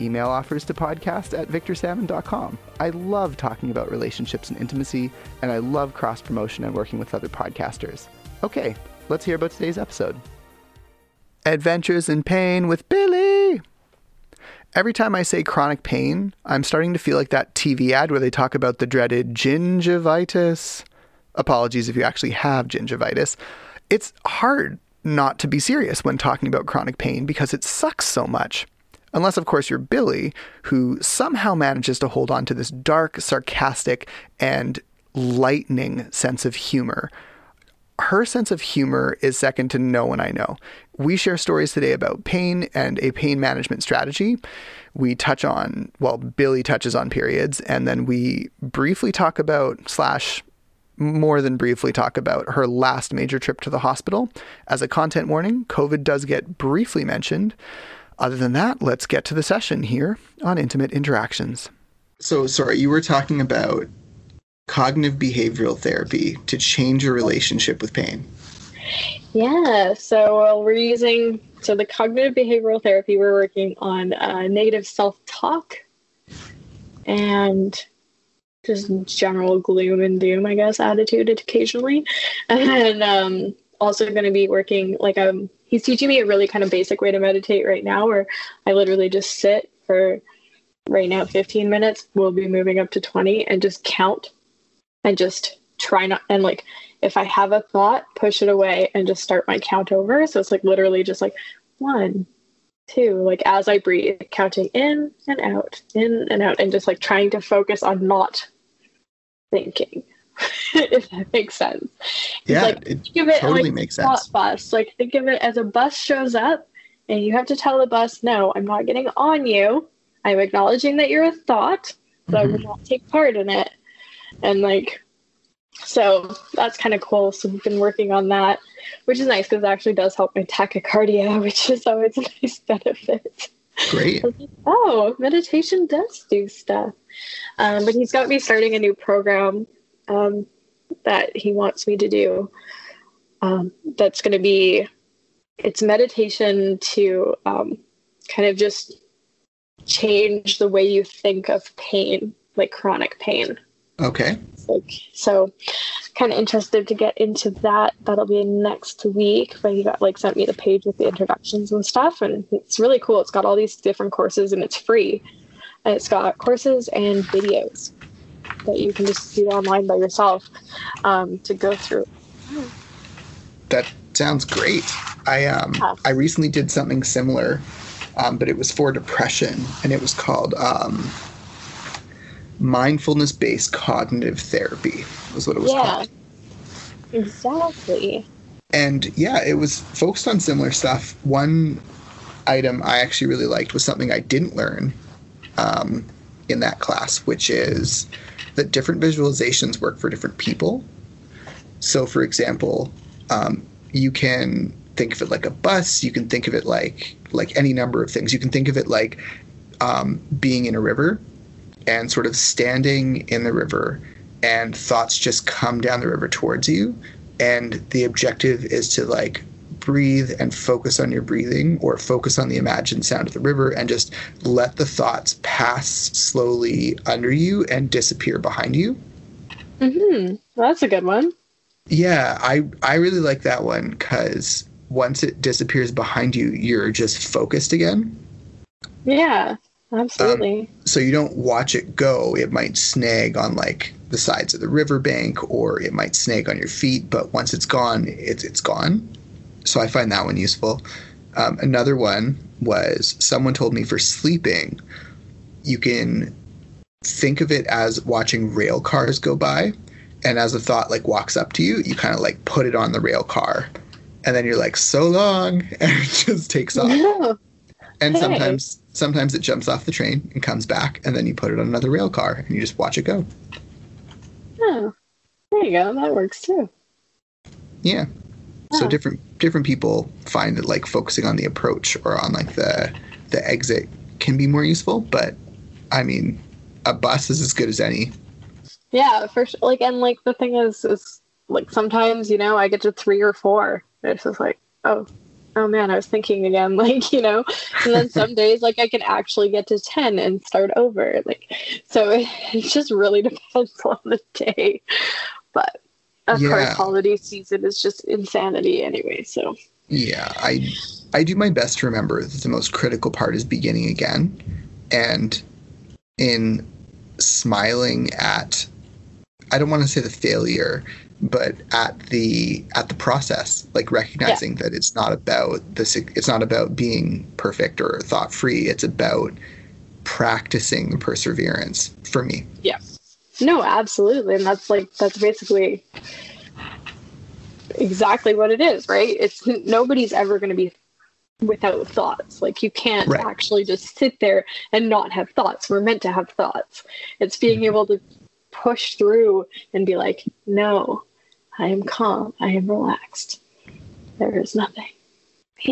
Email offers to podcast at victorsalmon.com. I love talking about relationships and intimacy, and I love cross promotion and working with other podcasters. Okay, let's hear about today's episode. Adventures in Pain with Billy. Every time I say chronic pain, I'm starting to feel like that TV ad where they talk about the dreaded gingivitis. Apologies if you actually have gingivitis. It's hard not to be serious when talking about chronic pain because it sucks so much. Unless, of course, you're Billy, who somehow manages to hold on to this dark, sarcastic, and lightning sense of humor. Her sense of humor is second to no one I know. We share stories today about pain and a pain management strategy. We touch on, well, Billy touches on periods, and then we briefly talk about, slash, more than briefly talk about her last major trip to the hospital. As a content warning, COVID does get briefly mentioned. Other than that, let's get to the session here on intimate interactions. So, sorry, you were talking about cognitive behavioral therapy to change your relationship with pain. Yeah, so we're using so the cognitive behavioral therapy. We're working on uh, negative self-talk and just general gloom and doom, I guess, attitude occasionally, and um, also going to be working like um he's teaching me a really kind of basic way to meditate right now where I literally just sit for right now 15 minutes. We'll be moving up to 20 and just count and just try not and like if I have a thought, push it away and just start my count over. So it's like literally just like one, two, like as I breathe, counting in and out, in and out, and just like trying to focus on not thinking. if that makes sense. Yeah, like, it think of it totally like makes sense. Bus. Like think of it as a bus shows up and you have to tell the bus, no, I'm not getting on you. I'm acknowledging that you're a thought, but mm-hmm. I will not take part in it. And like so that's kind of cool. So we've been working on that, which is nice because it actually does help my tachycardia, which is always a nice benefit. Great. oh, meditation does do stuff. Um, but he's got me starting a new program um, that he wants me to do. Um, that's going to be it's meditation to um, kind of just change the way you think of pain, like chronic pain. Okay. Like, so, kind of interested to get into that. That'll be next week. But he got like sent me the page with the introductions and stuff, and it's really cool. It's got all these different courses, and it's free. And it's got courses and videos that you can just do online by yourself um, to go through. That sounds great. I um yeah. I recently did something similar, um, but it was for depression, and it was called um, mindfulness based cognitive therapy. Was what it was yeah, called. Exactly. And yeah, it was focused on similar stuff. One item I actually really liked was something I didn't learn um, in that class, which is that different visualizations work for different people. So, for example, um, you can think of it like a bus. You can think of it like like any number of things. You can think of it like um, being in a river and sort of standing in the river, and thoughts just come down the river towards you, and the objective is to like breathe and focus on your breathing or focus on the imagined sound of the river and just let the thoughts pass slowly under you and disappear behind you. Mm-hmm. Well, that's a good one. Yeah, I I really like that one because once it disappears behind you, you're just focused again. Yeah, absolutely. Um, so you don't watch it go. It might snag on like the sides of the riverbank or it might snag on your feet, but once it's gone, it's it's gone. So I find that one useful. Um, another one was someone told me for sleeping, you can think of it as watching rail cars go by and as a thought like walks up to you you kind of like put it on the rail car. And then you're like so long and it just takes off. No. and hey. sometimes sometimes it jumps off the train and comes back and then you put it on another rail car and you just watch it go. Oh there you go. That works too. Yeah so different different people find that like focusing on the approach or on like the the exit can be more useful but i mean a bus is as good as any. Yeah, for sure. Like, and like the thing is, is like sometimes you know I get to three or four. It's just like, oh, oh man, I was thinking again. Like you know, and then some days like I can actually get to ten and start over. Like, so it, it just really depends on the day. But of yeah. course, holiday season is just insanity anyway. So yeah, I I do my best to remember that the most critical part is beginning again, and in smiling at I don't want to say the failure, but at the at the process, like recognizing yeah. that it's not about this it's not about being perfect or thought free. It's about practicing perseverance for me. Yeah. No, absolutely. And that's like that's basically exactly what it is, right? It's nobody's ever going to be without thoughts. Like you can't right. actually just sit there and not have thoughts. We're meant to have thoughts. It's being mm-hmm. able to push through and be like, no, I am calm. I am relaxed. There is nothing.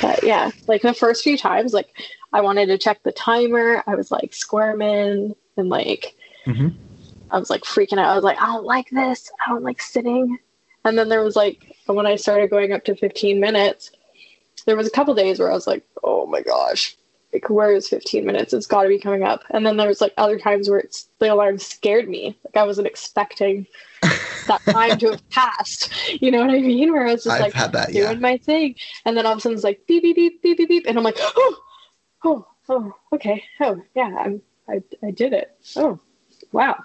but yeah, like the first few times, like I wanted to check the timer. I was like squirming and like, mm-hmm. I was like freaking out. I was like, I don't like this. I don't like sitting. And then there was like when I started going up to 15 minutes, there was a couple days where I was like, oh my gosh, like where is 15 minutes? It's got to be coming up. And then there was like other times where it's the alarm scared me. Like I wasn't expecting that time to have passed. You know what I mean? Where I was just I've like had that, doing yeah. my thing, and then all of a sudden it's like beep beep beep beep beep beep, and I'm like, oh, oh, oh, okay, oh yeah, I'm I I did it. Oh, wow.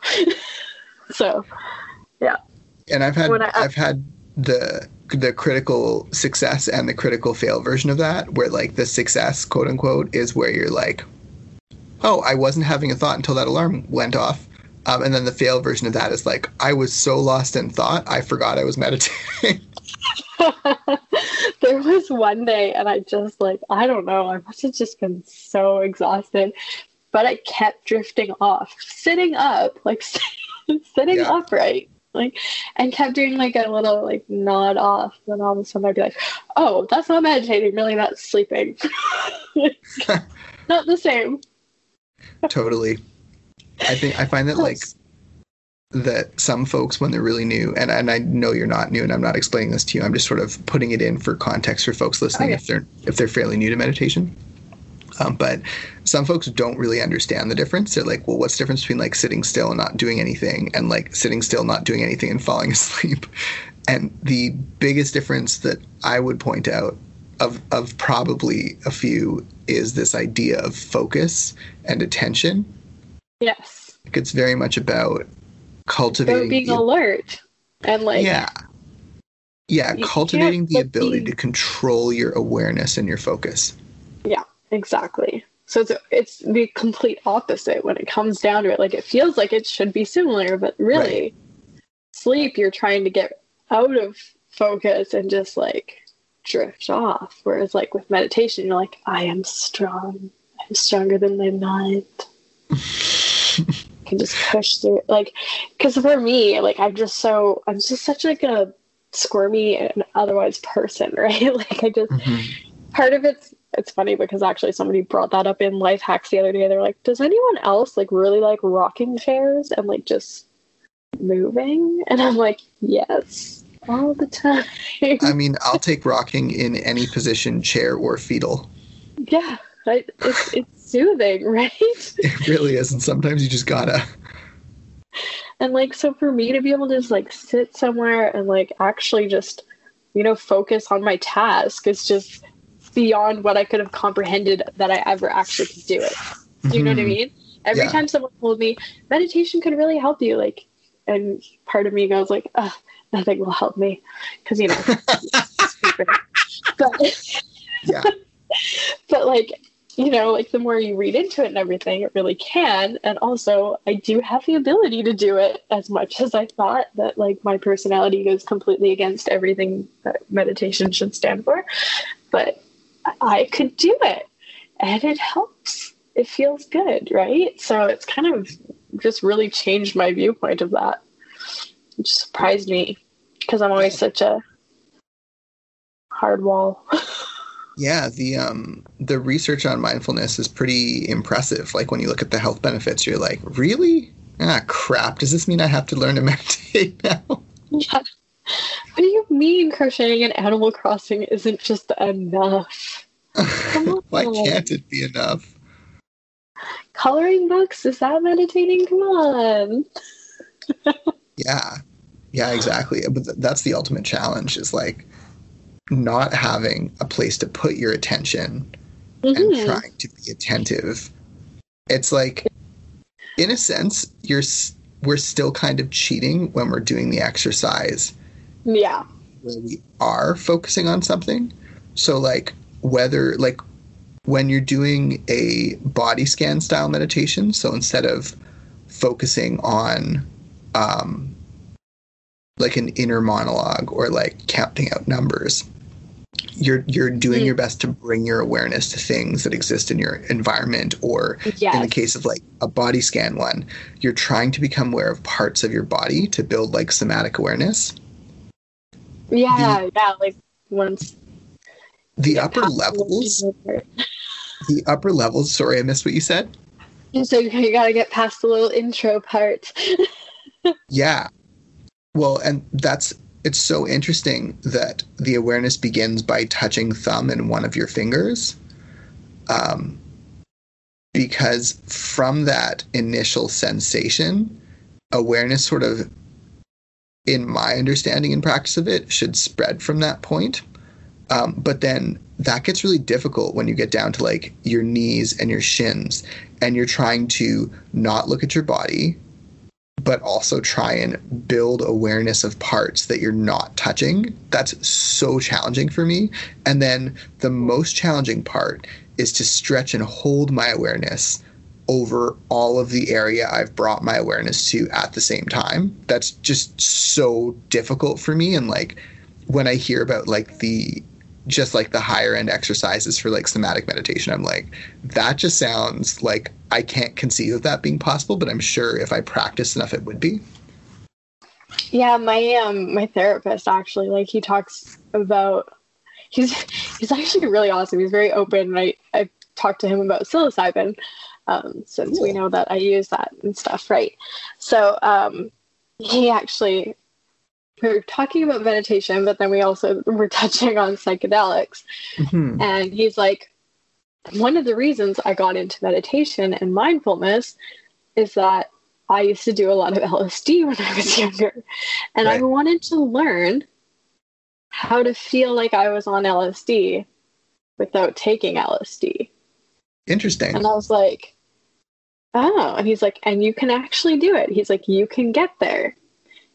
so, yeah and I've had I, I've had the the critical success and the critical fail version of that, where like the success, quote unquote, is where you're like, oh, I wasn't having a thought until that alarm went off. Um, and then the fail version of that is like, I was so lost in thought, I forgot I was meditating. there was one day, and I just like, I don't know, I must have just been so exhausted, but I kept drifting off, sitting up, like sitting yeah. upright like and kept doing like a little like nod off then all of a sudden i'd be like oh that's not meditating really that's sleeping. Not the same. Totally. I think i find that like that some folks when they're really new and, and i know you're not new and i'm not explaining this to you i'm just sort of putting it in for context for folks listening okay. if they're if they're fairly new to meditation um, but some folks don't really understand the difference. They're like, well, what's the difference between like sitting still and not doing anything and like sitting still, not doing anything and falling asleep? And the biggest difference that I would point out of, of probably a few is this idea of focus and attention. Yes. It's very much about cultivating being the, alert and like yeah yeah cultivating the ability be... to control your awareness and your focus yeah Exactly. So it's it's the complete opposite when it comes down to it. Like it feels like it should be similar, but really, right. sleep you're trying to get out of focus and just like drift off. Whereas like with meditation, you're like, I am strong. I'm stronger than my mind. can just push through like because for me like i'm just so i'm just such like a squirmy and otherwise person right like i just mm-hmm. part of it's it's funny because actually somebody brought that up in life hacks the other day they're like does anyone else like really like rocking chairs and like just moving and i'm like yes all the time. I mean, I'll take rocking in any position, chair or fetal. Yeah, I, it's it's soothing, right? It really is, and sometimes you just gotta. And like, so for me to be able to just like sit somewhere and like actually just, you know, focus on my task is just beyond what I could have comprehended that I ever actually could do it. Do you know what I Mhm. mean? Every Yeah. time someone told me meditation could really help you, like, and part of me goes like, nothing will help me, because you know, but Yeah. but like you know like the more you read into it and everything it really can. And also i do have the ability to do it as much as i thought that like my personality goes completely against everything that meditation should stand for. But I- could do it and it helps. It feels good right? So it's kind of just really changed my viewpoint of that. Just surprised me because i'm always such a hard wall Yeah, the um the research on mindfulness is pretty impressive. Like when you look at the health benefits, you're like, really? Ah, crap. Does this mean I have to learn to meditate now? Yeah. What do you mean crocheting in Animal Crossing isn't just enough? Why can't it be enough? Coloring books? Is that meditating? Come on. Yeah. Yeah, exactly. But th- that's the ultimate challenge is like not having a place to put your attention and Mhm. trying to be attentive. It's like, in a sense, you're we're still kind of cheating when we're doing the exercise Yeah. where we are focusing on something. So, like whether like when you're doing a body scan style meditation, so instead of focusing on um, like an inner monologue or like counting out numbers, you're you're doing Mhm. your best to bring your awareness to things that exist in your environment or in the case of like a body scan one you're trying to become aware of parts of your body to build like somatic awareness Yeah. Yeah. Like once. the upper levels the upper levels sorry i missed what you said So you gotta get past the little intro part. yeah well and that's it's so interesting that the awareness begins by touching thumb and one of your fingers um, because from that initial sensation awareness sort of in my understanding and practice of it should spread from that point. Um, but then that gets really difficult when you get down to like your knees and your shins and you're trying to not look at your body but also try and build awareness of parts that you're not touching that's so challenging for me and then the most challenging part is to stretch and hold my awareness over all of the area I've brought my awareness to at the same time. That's just so difficult for me. And like when I hear about like the just like the higher end exercises for like somatic meditation, I'm like, that just sounds like I can't conceive of that being possible, but I'm sure if I practice enough, it would be. Yeah, my um my therapist actually like he talks about he's he's actually really awesome. He's very open and I I talked to him about psilocybin um since we know that I use that and stuff, right? So um he actually we we're talking about meditation, but then we also were touching on psychedelics. Mhm. And he's like, one of the reasons I got into meditation and mindfulness is that I used to do a lot of LSD when I was younger. And I wanted to learn how to feel like I was on LSD without taking LSD. Interesting. And I was like, oh. And he's like, and you can actually do it. He's like, you can get there.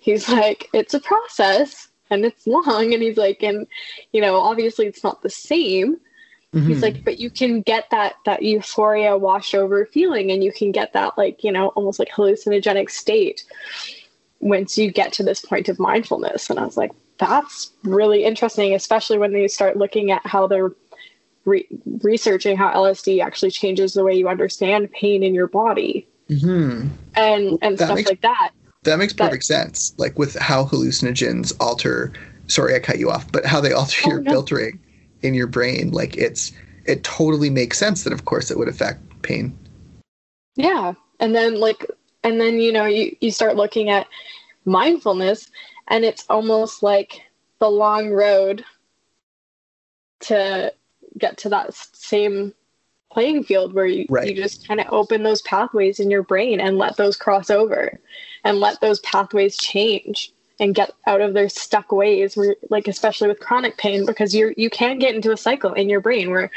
He's like, it's a process and it's long. And he's like, and, you know, obviously it's not the same. He's Mhm. like, but you can get that that euphoria wash over feeling, and you can get that like you know almost like hallucinogenic state once you get to this point of mindfulness. And I was like, that's really interesting, especially when they start looking at how they're re- researching how LSD actually changes the way you understand pain in your body Mhm. and and That stuff makes- like that. That makes perfect sense. Like with how hallucinogens alter sorry I cut you off, but how they alter Oh, your no. filtering in your brain, like it's it totally makes sense that of course it would affect pain. Yeah. And then like and then you know you you start looking at mindfulness and it's almost like the long road to get to that same playing field where you, Right. you just kind of open those pathways in your brain and let those cross over and let those pathways change and get out of their stuck ways where like especially with chronic pain because you you can get into a cycle in your brain where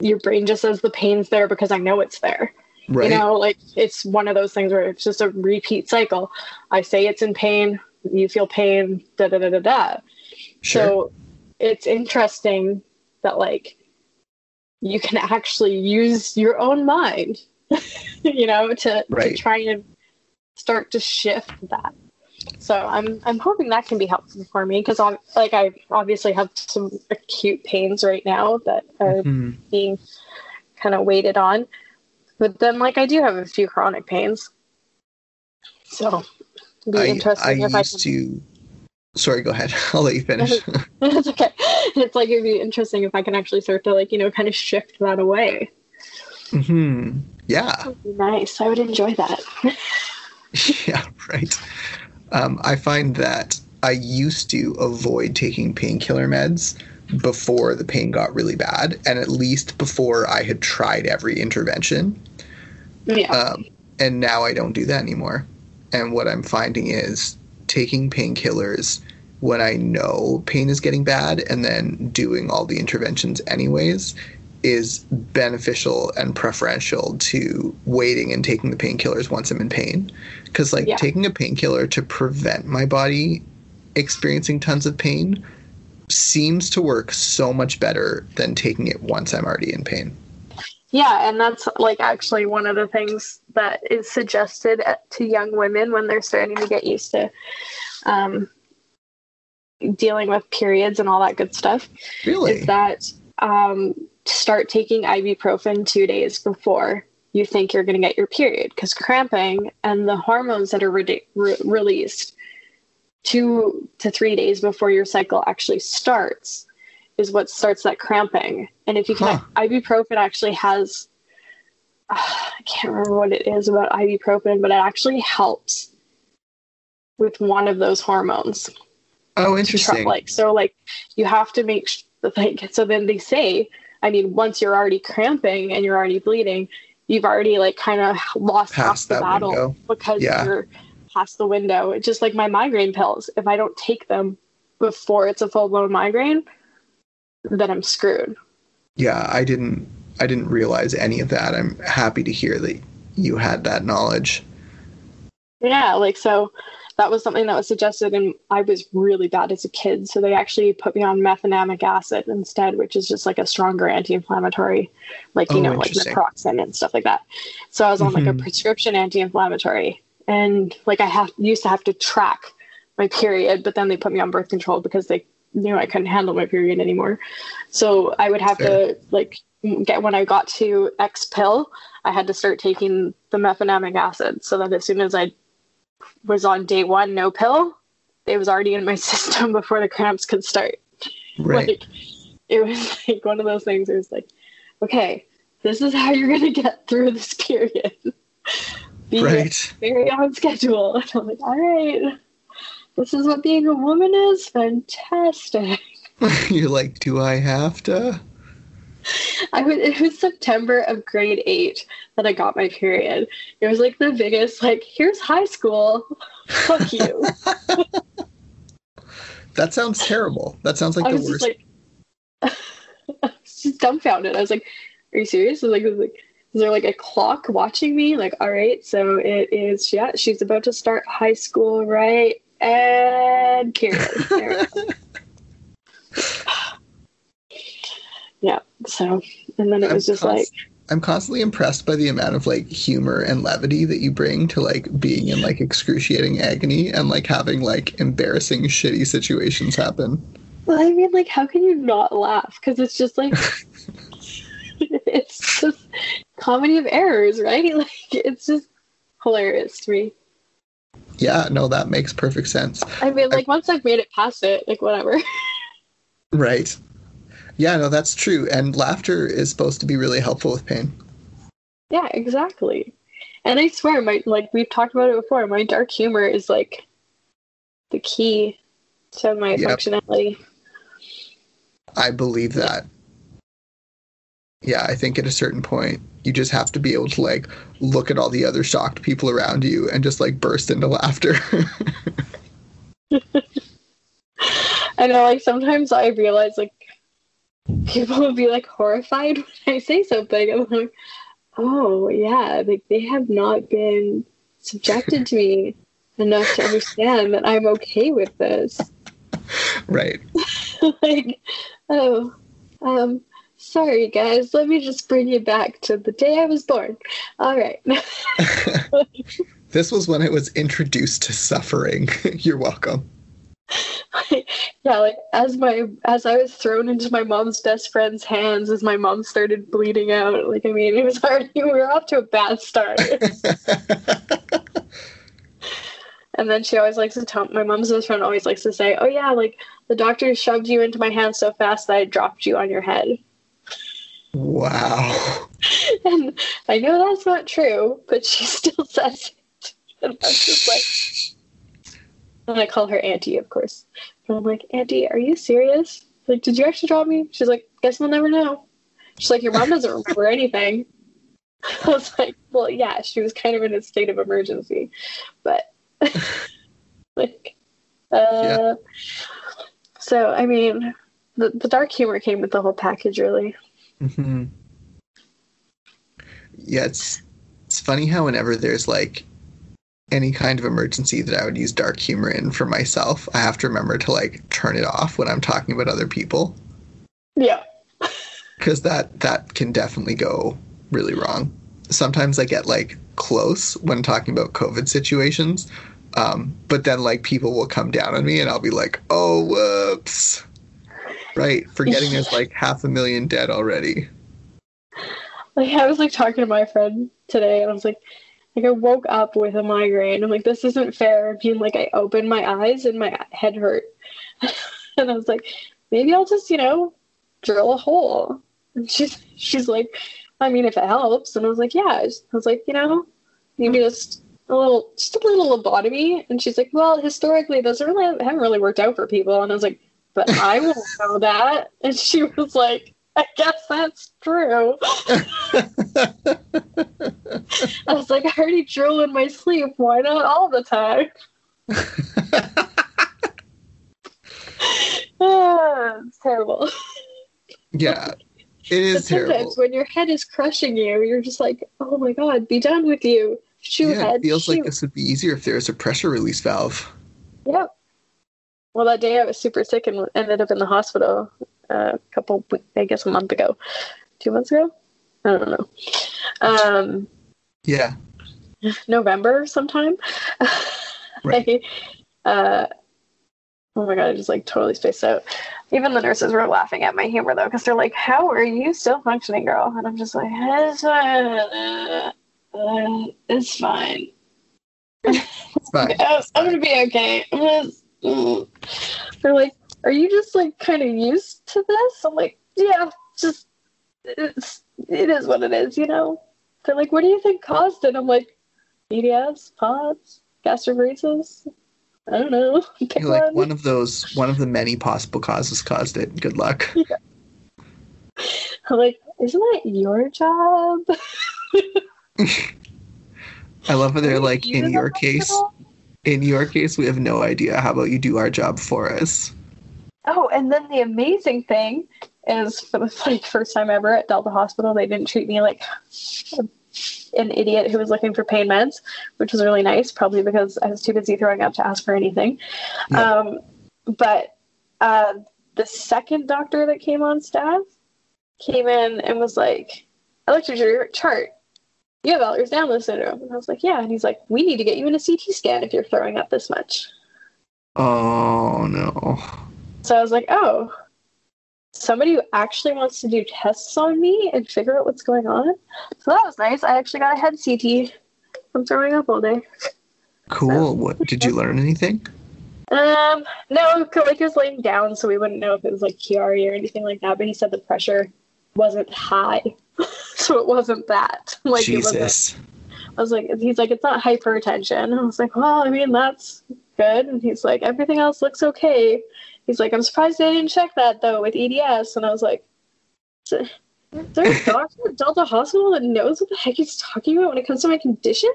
your brain just says the pain's there because I know it's there. Right. You know, like it's one of those things where it's just a repeat cycle. I say it's in pain, you feel pain, da da da da da. sure. So it's interesting that like you can actually use your own mind, you know, to, Right. to try and start to shift that. So I'm I'm hoping that can be helpful for me because I'm like I obviously have some acute pains right now that are Mhm. being kind of weighted on. But then, like, I do have a few chronic pains. So, be I, interesting I if I used to. Sorry, go ahead. I'll let you finish. can. it's okay. It's like it'd be interesting if I can actually start to, like, you know, kind of shift that away. hmm Yeah. That would be nice. I would enjoy that. yeah, right. Um, I find that I used to avoid taking painkiller meds before the pain got really bad, and at least before I had tried every intervention. yeah. Um, and now I don't do that anymore. And what I'm finding is taking painkillers when I know pain is getting bad and then doing all the interventions anyways is beneficial and preferential to waiting and taking the painkillers once I'm in pain. Because, like, Yeah. taking a painkiller to prevent my body experiencing tons of pain seems to work so much better than taking it once I'm already in pain. Yeah, and that's like actually one of the things that is suggested to young women when they're starting to get used to um, dealing with periods and all that good stuff. Really? Is that um, start taking ibuprofen two days before you think you're going to get your period because cramping and the hormones that are re- re- released two to three days before your cycle actually starts is what starts that cramping. And if you can, Huh. ibuprofen actually has, uh, I can't remember what it is about ibuprofen, but it actually helps with one of those hormones oh, to try- interesting. like so like you have to make sh- like so then they say i mean once you're already cramping and you're already bleeding you've already like kind of lost half the battle window. because Yeah. you're past the window. It's just like my migraine pills. If i don't take them before it's a full-blown migraine then i'm screwed. Yeah i didn't i didn't realize any of that. I'm happy to hear that you had that knowledge. Yeah, like so that was something that was suggested and I was really bad as a kid. So they actually put me on mefenamic acid instead, which is just like a stronger anti-inflammatory, like you Oh, know, like naproxen and stuff like that. So I was on like Mhm. a prescription anti-inflammatory and like I have used to have to track my period, but then they put me on birth control because they knew I couldn't handle my period anymore. So I would have Fair. to like get when I got to X pill, I had to start taking the mefenamic acid so that as soon as I was on day one no pill, it was already in my system before the cramps could start. right Like it was like one of those things. It was like, okay, this is how you're gonna get through this period. Be right very on schedule. And I'm like, all right, this is what being a woman is. Fantastic. you're like do i have to I was, it was September of grade eight that I got my period. It was like the biggest, like, here's high school. Fuck you. that sounds terrible that sounds like I the was worst just like, I was just dumbfounded. I was like, "Are you serious?" I was like, I was like, "Is there like a clock watching me?" Like, all right, so it is. Yeah, she's about to start high school, right? And period. There we go. yeah. So, and then it I'm was just const- like, i'm constantly impressed by the amount of like humor and levity that you bring to like being in like excruciating agony and like having like embarrassing shitty situations happen well, I mean, like, how can you not laugh? Because it's just like, it's just comedy of errors, right? Like, it's just hilarious to me. yeah no that makes perfect sense I mean, like once I've made it past it, like whatever. right yeah no that's true and laughter is supposed to be really helpful with pain yeah, exactly. And I swear, my like we've talked about it before. My dark humor is like the key to my Yep. functionality. I believe that. Yeah, I think at a certain point, you just have to be able to like look at all the other shocked people around you and just like burst into laughter. I know, like sometimes I realize like people will be like horrified when I say something. I'm like, oh yeah, like they have not been subjected to me enough to understand that I'm okay with this. right. like, oh, um, sorry guys, let me just bring you back to the day I was born. All right. this was when I was introduced to suffering. You're welcome. yeah, like as my as I was thrown into my mom's best friend's hands as my mom started bleeding out. Like I mean, it was already we were off to a bad start. and then she always likes to tell my mom's best friend always likes to say, "Oh yeah, like the doctor shoved you into my hand so fast that I dropped you on your head." wow. And I know that's not true, but she still says it. And I'm just like, and I call her Auntie, of course. And I'm like, Auntie, are you serious? Like, did you actually drop me? She's like, guess we'll never know. She's like, your mom doesn't remember anything. I was like, well, yeah, she was kind of in a state of emergency, but like, uh, Yeah. so I mean, the the dark humor came with the whole package, really. Mm-hmm. Yeah, it's it's funny how whenever there's like any kind of emergency that I would use dark humor in for myself, I have to remember to like turn it off when I'm talking about other people Yeah. because that that can definitely go really wrong. Sometimes I get like close when talking about COVID situations, um, but then like people will come down on me and I'll be like, "Oh, whoops!" Right, forgetting there's like half a million dead already. Like I was like talking to my friend today, and I was like, like I woke up with a migraine. I'm like, this isn't fair. Being like, I opened my eyes and my head hurt, and I was like, maybe I'll just you know drill a hole. And she's she's like, I mean, if it helps. And I was like, yeah. I was like, you know, maybe just a little, just a little lobotomy. And she's like, well, historically, those really haven't really worked out for people. And I was like, but I won't know that. And she was like. I guess that's true. I was like, I already drill in my sleep. Why not all the time? Ah, it's terrible. yeah, it is sometimes terrible. when your head is crushing you, you're just like, oh my god, be done with you. Shoot Yeah, head. it feels shoot. like this would be easier if there was a pressure release valve. Yep. Well, that day I was super sick and ended up in the hospital a couple, I guess a month ago. Two months ago? I don't know. Um, Yeah, November sometime. Right. I, uh, oh my god, I just like totally spaced out. Even the nurses were laughing at my humor though, because they're like, "How are you still functioning, girl?" And I'm just like, "It's fine. Uh, uh, it's fine. it's fine. I'm gonna be okay." I'm just- mm." They're like, "Are you just like kind of used to this?" I'm like, "Yeah, just it's it is what it is, you know." They're like, "What do you think caused it?" I'm like, "EDS, POTS, gastroparesis." I don't know. Pick You're like one. of those, one of the many possible causes caused it. Good luck. I'm like, isn't that your job? I love how they're like, you in your case, in your case, we have no idea. How about you do our job for us? Oh, and then the amazing thing is, for the like first time ever at Delta Hospital, they didn't treat me like an idiot who was looking for pain meds, which was really nice. Probably because I was too busy throwing up to ask for anything. Yeah. Um, but uh, the second doctor that came on staff came in and was like, "I looked at your chart. You have Ehlers-Danlos syndrome." And I was like, "Yeah." And he's like, "We need to get you in a CT scan if you're throwing up this much." Oh no. So I was like, oh, somebody who actually wants to do tests on me and figure out what's going on. So that was nice. I actually got a head CT from throwing up all day. Cool. What did you learn anything? Um, no, he was laying down, so we wouldn't know if it was like Chiari or anything like that. But he said the pressure wasn't high, so it wasn't that. Like it wasn't. Jesus. I was like, he's like, it's not hypertension. I was like, well, I mean, that's good. And he's like, everything else looks okay. He's like, I'm surprised they didn't check that though with EDS. And I was like, is there a doctor at Delta Hospital that knows what the heck he's talking about when it comes to my condition?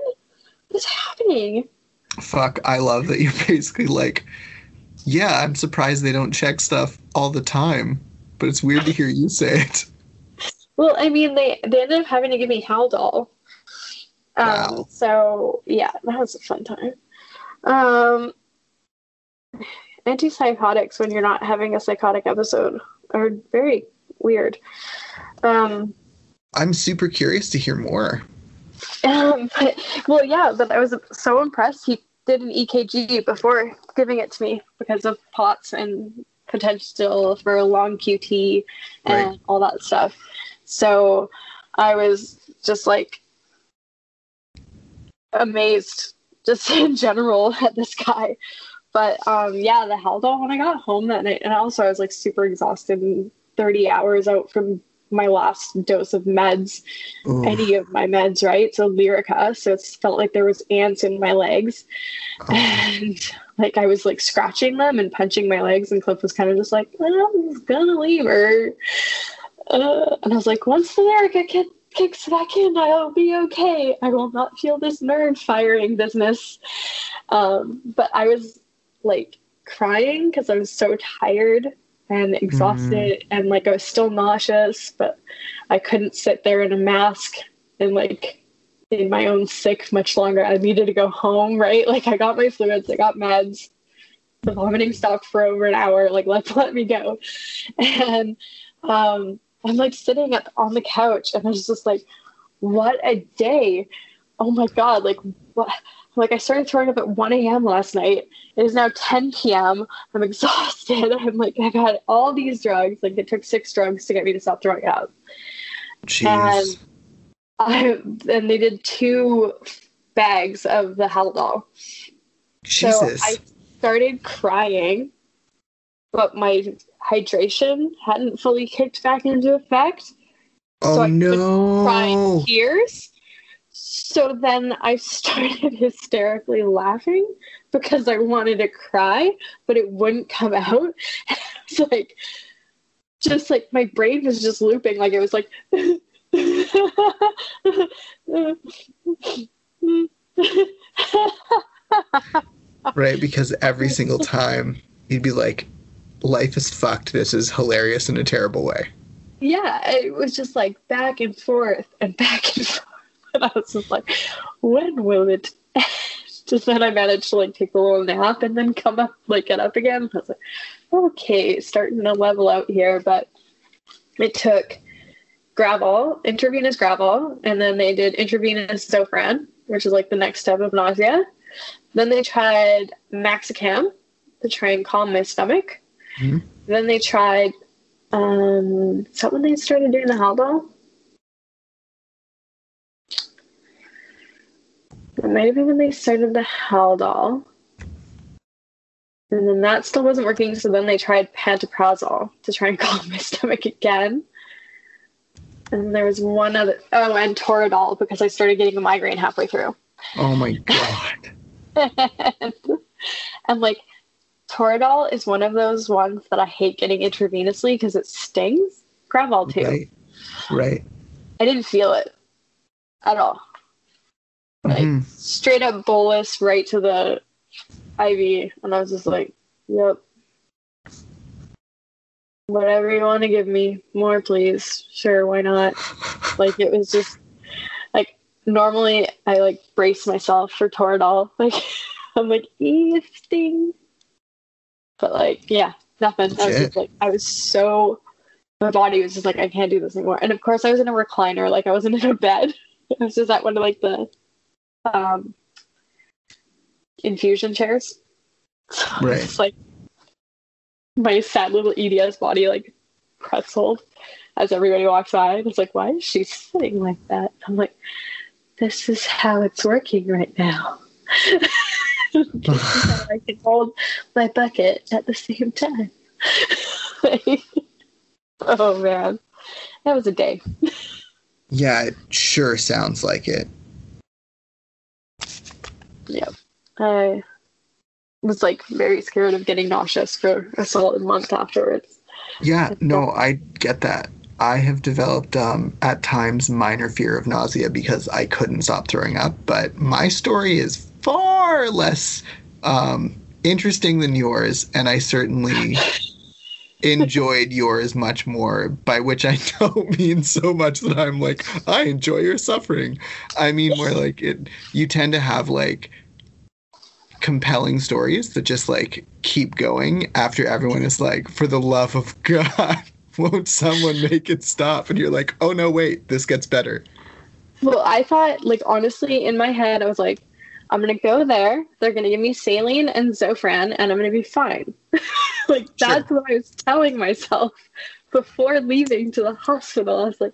What's happening? Fuck, I love that you're basically like, yeah, I'm surprised they don't check stuff all the time, but it's weird to hear you say it. Well, I mean, they, they ended up having to give me Haldol. Um, Wow. So, yeah, that was a fun time. Um, antipsychotics when you're not having a psychotic episode are very weird. Um, I'm super curious to hear more. um, but, well, yeah, but I was so impressed. He did an EKG before giving it to me because of POTS and potential for a long QT and Right. all that stuff. So I was just like amazed, just in general, at this guy. But um, yeah, the Haldol when I got home that night, and also I was like super exhausted and 30 hours out from my last dose of meds Ooh. any of my meds, right? So Lyrica. So it felt like there was ants in my legs. Oh. And like I was like scratching them and punching my legs, and Cliff was kind of just like, I'm just gonna leave her. Uh, and I was like, once the Lyrica kid kicks back in, I'll be okay. I will not feel this nerve firing business. Um, but I was like crying because I was so tired and exhausted and like I was still nauseous, but I couldn't sit there in a mask and like in my own sick much longer. I needed to go home, right? Like I got my fluids, I got meds. The vomiting stopped for over an hour. Like let let me go. And um, I'm like sitting at, on the couch, and I was just like, "What a day! Oh my god! Like what?" Like I started throwing up at 1 a.m. last night. It is now 10 p.m. I'm exhausted. I'm like I've had all these drugs. Like it took six drugs to get me to stop throwing up. Jeez. I and they did two bags of the Haldol. So I started crying, but my hydration hadn't fully kicked back into effect. oh so I no. Crying tears. So then I started hysterically laughing because I wanted to cry, but it wouldn't come out. And I was like, just like my brain was just looping, like it was like. Right, because every single time you'd be like, life is fucked. This is hilarious in a terrible way. yeah, it was just like back and forth and back and forth. And I was just like, when will it end? Just then I managed to like take a little nap and then come up, like get up again. I was like, okay, starting to level out here. But it took Gravol, intravenous Gravol, and then they did intravenous Zofran, which is like the next step of nausea. Then they tried Maxicam to try and calm my stomach. Mhm. Then they tried um, is that when they started doing the Haldol? It might have been when they started the Haldol. And then that still wasn't working, so then they tried pantoprazole to try and calm my stomach again. And then there was one other, oh, and Toradol because I started getting a migraine halfway through. Oh my god. and, and like Toradol is one of those ones that I hate getting intravenously because it stings. Gravol too. Right. Right. I didn't feel it at all. Like Mhm. straight up bolus right to the IV, and I was just like, "Yep, whatever you want to give me, more please. Sure, why not?" Like it was just like normally I like brace myself for Toradol. Like I'm like, "Ee, sting," but like yeah, nothing. I was just like, I was so. My body was just like, I can't do this anymore. And of course, I was in a recliner. Like I wasn't in a bed. I was just at one of like the um, infusion chairs. So Right. It's like my sad little EDS body like pretzeled as everybody walks by. It's like, why is she sitting like that? I'm like, this is how it's working right now. I can hold my bucket at the same time. oh man, that was a day. Yeah, it sure sounds like it. I was like very scared of getting nauseous for a solid month afterwards. Yeah, no, I get that. I have developed um, at times minor fear of nausea because I couldn't stop throwing up. But my story is far less um, interesting than yours, and I certainly enjoyed yours much more. By which I don't mean so much that I'm like I enjoy your suffering. I mean more like it. You tend to have like compelling stories that just like keep going after everyone is like, for the love of God won't someone make it stop? And you're like, oh no, wait, this gets better. Well, I thought, like, honestly, in my head, I was like, I'm gonna go there. They're gonna give me saline and Zofran, and I'm gonna be fine. like that's sure. what I was telling myself before leaving to the hospital. I was like,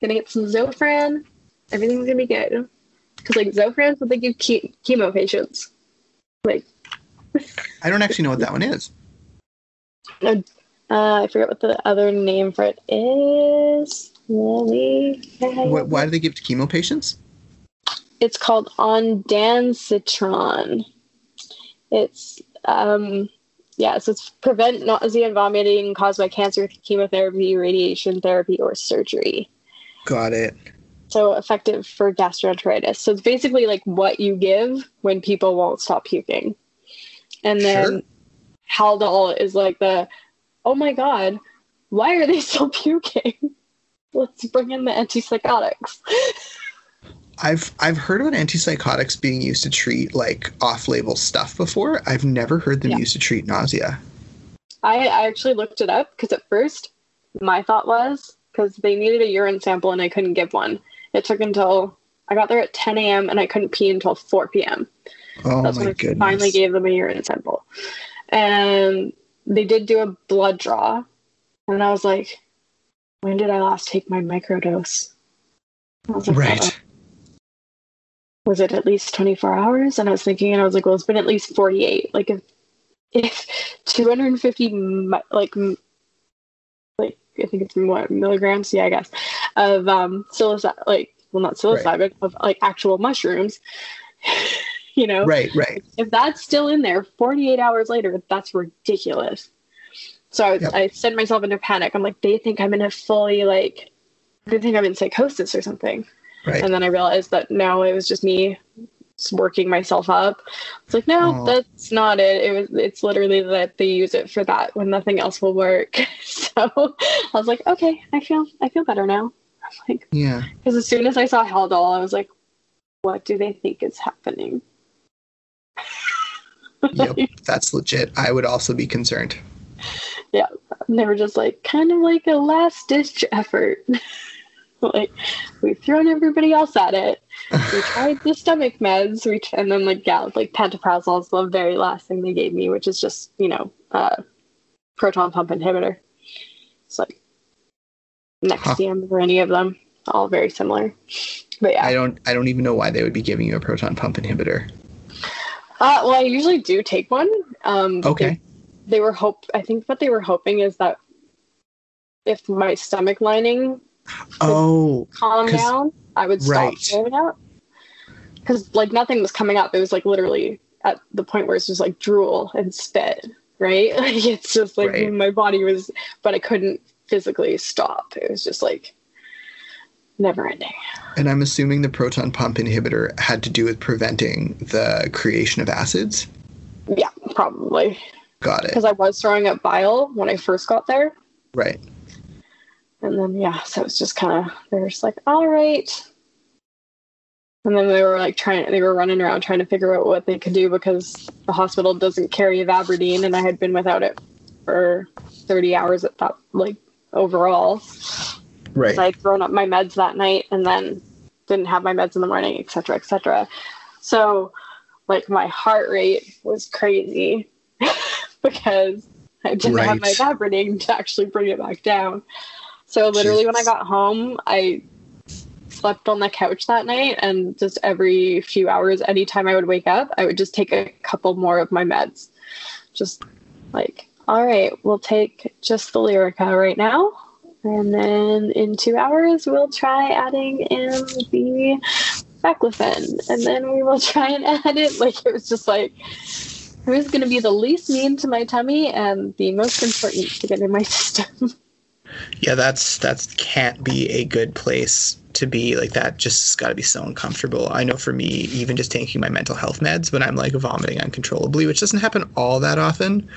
gonna get some Zofran. Everything's gonna be good. Because like Zofran's what they give ke- chemo patients. Like, I don't actually know what that one is. Uh, I forget what the other name for it is. What, why do they give to chemo patients? It's called ondansetron. It's um, yeah, so it's prevent nausea and vomiting caused by cancer, chemotherapy, radiation therapy, or surgery. Got it. So effective for gastroenteritis. So it's basically like what you give when people won't stop puking. And then sure. Haldol is like the oh my god, why are they still puking? Let's bring in the antipsychotics. I've I've heard about antipsychotics being used to treat like off-label stuff before. I've never heard them yeah. used to treat nausea. I, I actually looked it up because at first my thought was because they needed a urine sample and I couldn't give one. It took until I got there at 10 a.m. and I couldn't pee until 4 p.m. Oh That's my when I goodness. finally gave them a urine sample. And they did do a blood draw, and I was like, when did I last take my microdose? I was like, right. Uh, was it at least 24 hours? And I was thinking, and I was like, well, it's been at least 48. Like, if, if 250, like, like, I think it's what, milligrams? Yeah, I guess, of um, psilocybin, like, well, not psilocybin, right. of like actual mushrooms. you know right right if that's still in there 48 hours later that's ridiculous so I, yep. I sent myself into panic i'm like they think i'm in a fully like they think i'm in psychosis or something right and then i realized that no it was just me working myself up it's like no oh. that's not it it was it's literally that they use it for that when nothing else will work so i was like okay i feel i feel better now I'm like yeah because as soon as i saw haldol i was like what do they think is happening yep, that's legit. I would also be concerned. Yeah, they were just like kind of like a last ditch effort. like we've thrown everybody else at it. We tried the stomach meds, we and then like yeah, like pantoprazole is the very last thing they gave me, which is just you know uh, proton pump inhibitor. It's like Nexium huh. or any of them, all very similar. But yeah, I don't I don't even know why they would be giving you a proton pump inhibitor. Uh, well, I usually do take one. Um, okay. They, they were hope. I think what they were hoping is that if my stomach lining oh calm down, I would stop right. throwing up. Because like nothing was coming up. It was like literally at the point where it's just like drool and spit. Right. Like it's just like right. my body was, but I couldn't physically stop. It was just like never ending. And I'm assuming the proton pump inhibitor had to do with preventing the creation of acids? Yeah, probably. Got it. Because I was throwing up bile when I first got there. Right. And then, yeah, so it's just kind of, they were just like, all right. And then they were like trying, they were running around trying to figure out what they could do because the hospital doesn't carry Ivabradine and I had been without it for 30 hours at that, like, overall. Right. So I'd thrown up my meds that night and then didn't have my meds in the morning, etc., etc. So, like, my heart rate was crazy because I didn't right. have my Ivabradine to actually bring it back down. So, literally, when I got home, I slept on the couch that night and just every few hours anytime i would wake up i would just take a couple more of my meds just like all right we'll take just the lyrica right now and then in two hours, we'll try adding in the baclofen. And then we will try and add it. Like, it was just like, who's going to be the least mean to my tummy and the most important to get in my system. Yeah, that's that's can't be a good place to be. Like that just got to be so uncomfortable. I know for me, even just taking my mental health meds when I'm like vomiting uncontrollably, which doesn't happen all that often.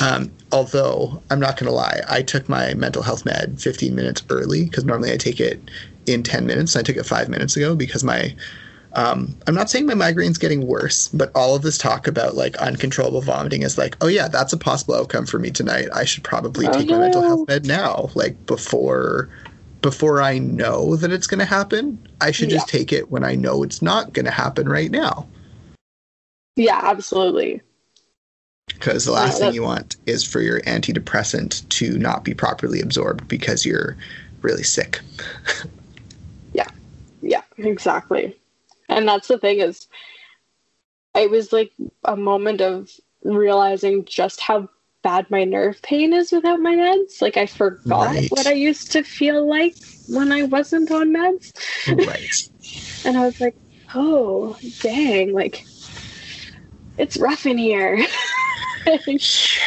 Um, although I'm not gonna lie, I took my mental health med 15 minutes early because normally I take it in 10 minutes. I took it five minutes ago because my um, I'm not saying my migraine's getting worse, but all of this talk about like uncontrollable vomiting is like, oh yeah, that's a possible outcome for me tonight. I should probably take my mental health med now, like before before I know that it's going to happen. I should yeah. just take it when I know it's not going to happen right now. Yeah, absolutely. Because the last yeah, thing you want is for your antidepressant to not be properly absorbed because you're really sick. yeah. Yeah, exactly and that's the thing is it was like a moment of realizing just how bad my nerve pain is without my meds. Like i forgot right. what i used to feel like when i wasn't on meds. Right. And i was like oh dang like it's rough in here. Let's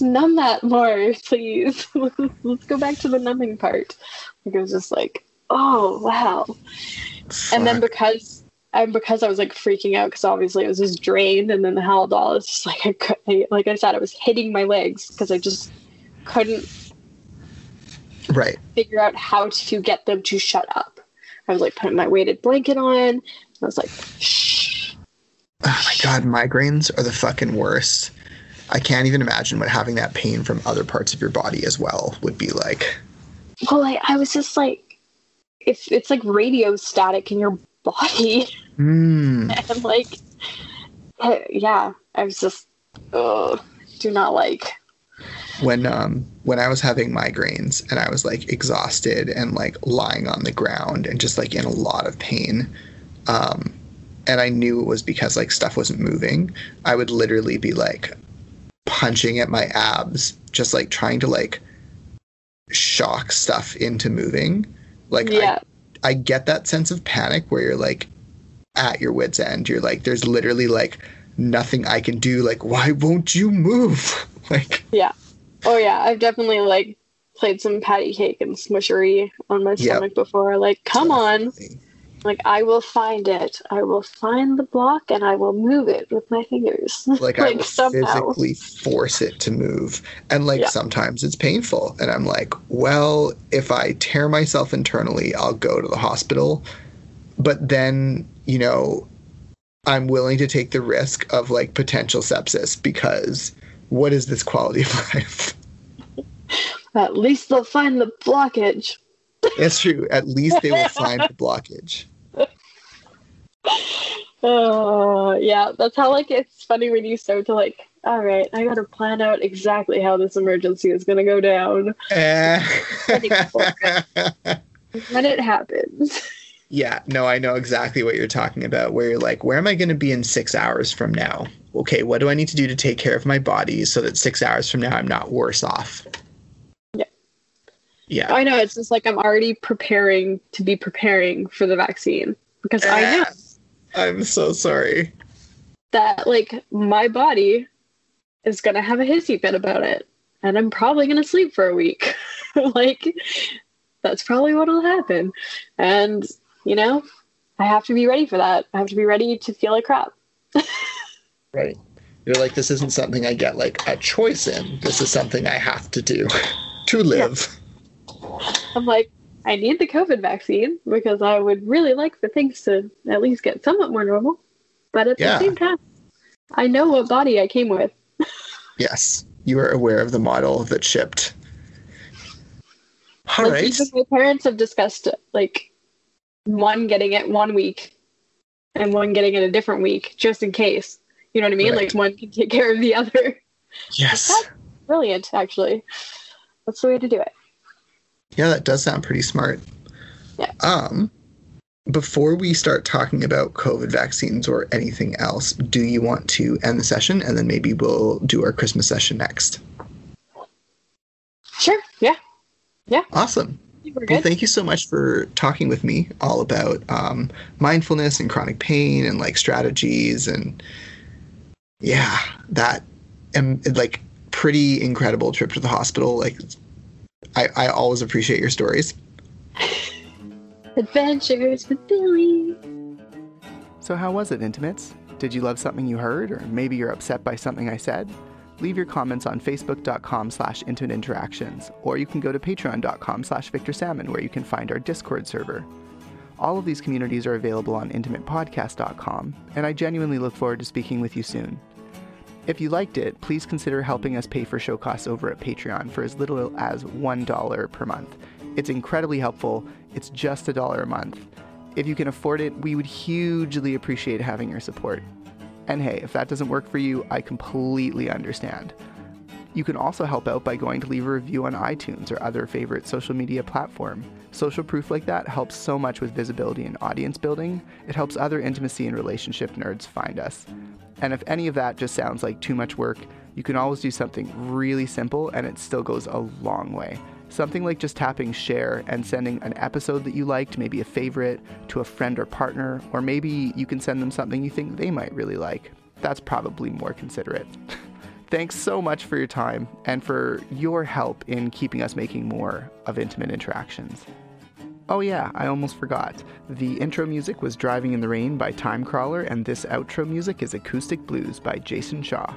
numb that more please. Let's go back to the numbing part. Like it was just like oh wow Fuck. And then because and because I was like freaking out because obviously it was just drained, and then the Haldol is just like I could, like I said, I was hitting my legs because I just couldn't right figure out how to get them to shut up. I was like putting my weighted blanket on. I was like, shh. Oh my god, migraines are the fucking worst. I can't even imagine what having that pain from other parts of your body as well would be like. Well, I, I was just like, it's it's like radio static in your body. Mm. and like, yeah, I was just, oh, do not like. When um when I was having migraines and I was like exhausted and like lying on the ground and just like in a lot of pain, um, and I knew it was because like stuff wasn't moving, I would literally be like punching at my abs, just like trying to like shock stuff into moving like yeah. I, I get that sense of panic where you're like at your wits end. You're like, there's literally like nothing I can do. Like, why won't you move? like Yeah. Oh yeah. I've definitely like played some patty cake and smushery on my stomach yep. before. Like, come on. Like I will find it. I will find the block and I will move it with my fingers. Like, like I will somehow. physically force it to move. And like yeah. sometimes it's painful. And I'm like, well, if I tear myself internally, I'll go to the hospital. But then, you know, I'm willing to take the risk of like potential sepsis because what is this quality of life? At least they'll find the blockage. That's true. At least they will find the blockage. Oh, uh, yeah. That's how, like, it's funny when you start to, like, all right, I got to plan out exactly how this emergency is going to go down. Uh. when it happens. Yeah, no, I know exactly what you're talking about. Where you're like, where am I going to be in six hours from now? Okay, what do I need to do to take care of my body so that six hours from now I'm not worse off? Yeah. I know. It's just like I'm already preparing to be preparing for the vaccine because I know. I'm so sorry. That, like, my body is going to have a hissy fit about it. And I'm probably going to sleep for a week. like, that's probably what will happen. And, you know, I have to be ready for that. I have to be ready to feel like crap. right. You're like, this isn't something I get like a choice in. This is something I have to do to live. I'm like, I need the COVID vaccine because I would really like for things to at least get somewhat more normal. But at yeah. the same time, I know what body I came with. yes, you are aware of the model that shipped. All like, right. My parents have discussed like one getting it one week and one getting it a different week just in case. You know what I mean? Right. Like one can take care of the other. Yes. That's brilliant, actually. That's the way to do it. Yeah, that does sound pretty smart. Yeah. Um, before we start talking about COVID vaccines or anything else, do you want to end the session and then maybe we'll do our Christmas session next? Sure. Yeah. Yeah. Awesome. Well, thank you so much for talking with me all about um, mindfulness and chronic pain and like strategies and Yeah, that and like pretty incredible trip to the hospital. Like, I I always appreciate your stories. Adventures with Billy. So how was it, intimates? Did you love something you heard, or maybe you're upset by something I said? Leave your comments on facebook.com slash intimate interactions, or you can go to patreon.com slash Victor Salmon, where you can find our Discord server. All of these communities are available on intimatepodcast.com, and I genuinely look forward to speaking with you soon. If you liked it, please consider helping us pay for show costs over at Patreon for as little as $1 per month. It's incredibly helpful. It's just a dollar a month. If you can afford it, we would hugely appreciate having your support. And hey, if that doesn't work for you, I completely understand. You can also help out by going to leave a review on iTunes or other favorite social media platform. Social proof like that helps so much with visibility and audience building. It helps other intimacy and relationship nerds find us. And if any of that just sounds like too much work, you can always do something really simple and it still goes a long way. Something like just tapping share and sending an episode that you liked, maybe a favorite, to a friend or partner, or maybe you can send them something you think they might really like. That's probably more considerate. Thanks so much for your time and for your help in keeping us making more of intimate interactions. Oh, yeah, I almost forgot. The intro music was Driving in the Rain by Timecrawler, and this outro music is Acoustic Blues by Jason Shaw.